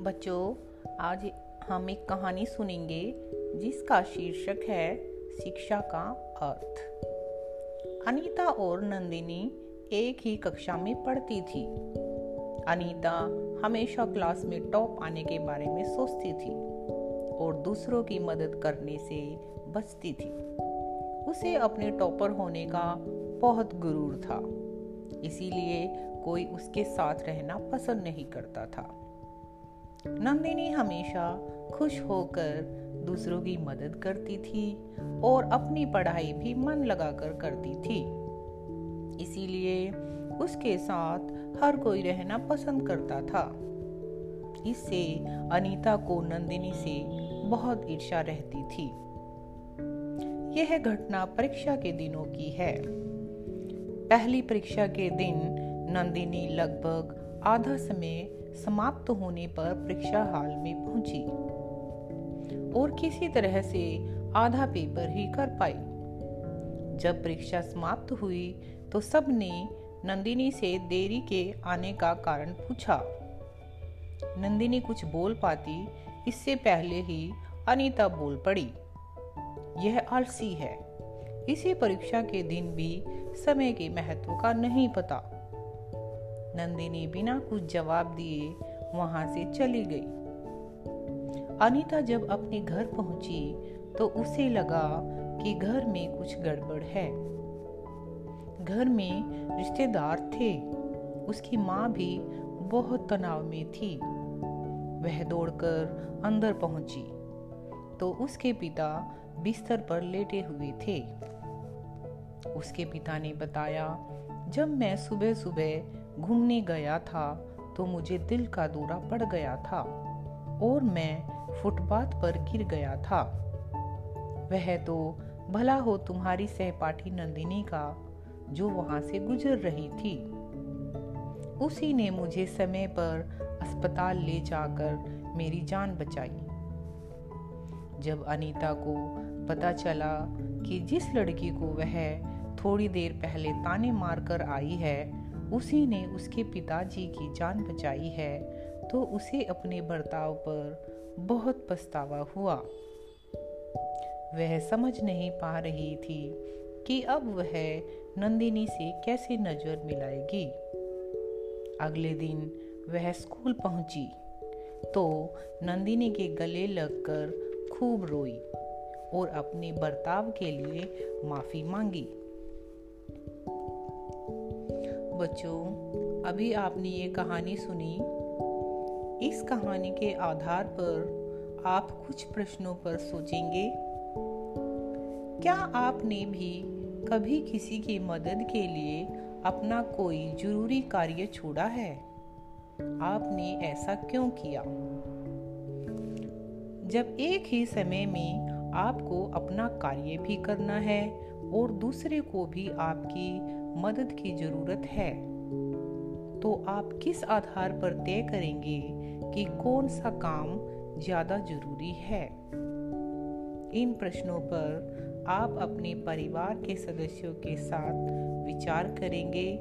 बच्चों, आज हम एक कहानी सुनेंगे जिसका शीर्षक है शिक्षा का अर्थ। अनीता और नंदिनी एक ही कक्षा में पढ़ती थी। अनीता हमेशा क्लास में टॉप आने के बारे में सोचती थी और दूसरों की मदद करने से बचती थी। उसे अपने टॉपर होने का बहुत गुरूर था, इसीलिए कोई उसके साथ रहना पसंद नहीं करता था। नंदिनी हमेशा खुश होकर दूसरों की मदद करती थी और अपनी पढ़ाई भी मन लगाकर करती थी। इसीलिए उसके साथ हर कोई रहना पसंद करता था। इससे अनीता को नंदिनी से बहुत ईर्ष्या रहती थी। यह घटना परीक्षा के दिनों की है। पहली परीक्षा के दिन नंदिनी लगभग आधा समय समाप्त होने पर परीक्षा हाल में पहुँची। और किसी तरह से आधा पेपर ही कर पाई। जब परीक्षा समाप्त हुई तो सबने नंदिनी से देरी के आने का कारण पूछा। नंदिनी कुछ बोल पाती, इससे पहले ही अनीता बोल पड़ी, यह आलसी है। इसी परीक्षा के दिन भी समय के महत्व का नहीं पता। नंदिनी बिना कुछ जवाब दिए वहाँ से चली गई। अनीता जब अपने घर पहुँची तो उसे लगा कि घर में कुछ गड़बड़ है। घर में रिश्तेदार थे। उसकी माँ भी बहुत तनाव में थी। वह दौड़कर अंदर पहुँची तो उसके पिता बिस्तर पर लेटे हुए थे। उसके पिता ने बताया, जब मैं सुबह सुबह घूमने गया था तो मुझे दिल का दौरा पड़ गया था और मैं फुटपाथ पर गिर गया था। वह तो भला हो तुम्हारी सहपाठी नंदिनी का, जो वहाँ से गुजर रही थी। उसी ने मुझे समय पर अस्पताल ले जाकर मेरी जान बचाई। जब अनीता को पता चला कि जिस लड़की को वह थोड़ी देर पहले ताने मार कर आई है उसी ने उसके पिताजी की जान बचाई है तो उसे अपने बर्ताव पर बहुत पछतावा हुआ। वह समझ नहीं पा रही थी कि अब वह नंदिनी से कैसे नज़र मिलाएगी। अगले दिन वह स्कूल पहुँची तो नंदिनी के गले लगकर खूब रोई और अपने बर्ताव के लिए माफ़ी मांगी। बच्चों, अभी आपने ये कहानी सुनी। इस कहानी के आधार पर आप कुछ प्रश्नों पर सोचेंगे। क्या आपने भी कभी किसी की मदद के लिए अपना कोई ज़रूरी कार्य छोड़ा है? आपने ऐसा क्यों किया? जब एक ही समय में आपको अपना कार्य भी करना है और दूसरे को भी आपकी मदद की ज़रूरत है। तो आप किस आधार पर तय करेंगे कि कौन सा काम ज़्यादा ज़रूरी है? इन प्रश्नों पर आप अपने परिवार के सदस्यों के साथ विचार करेंगे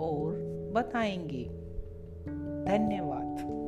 और बताएँगे। धन्यवाद।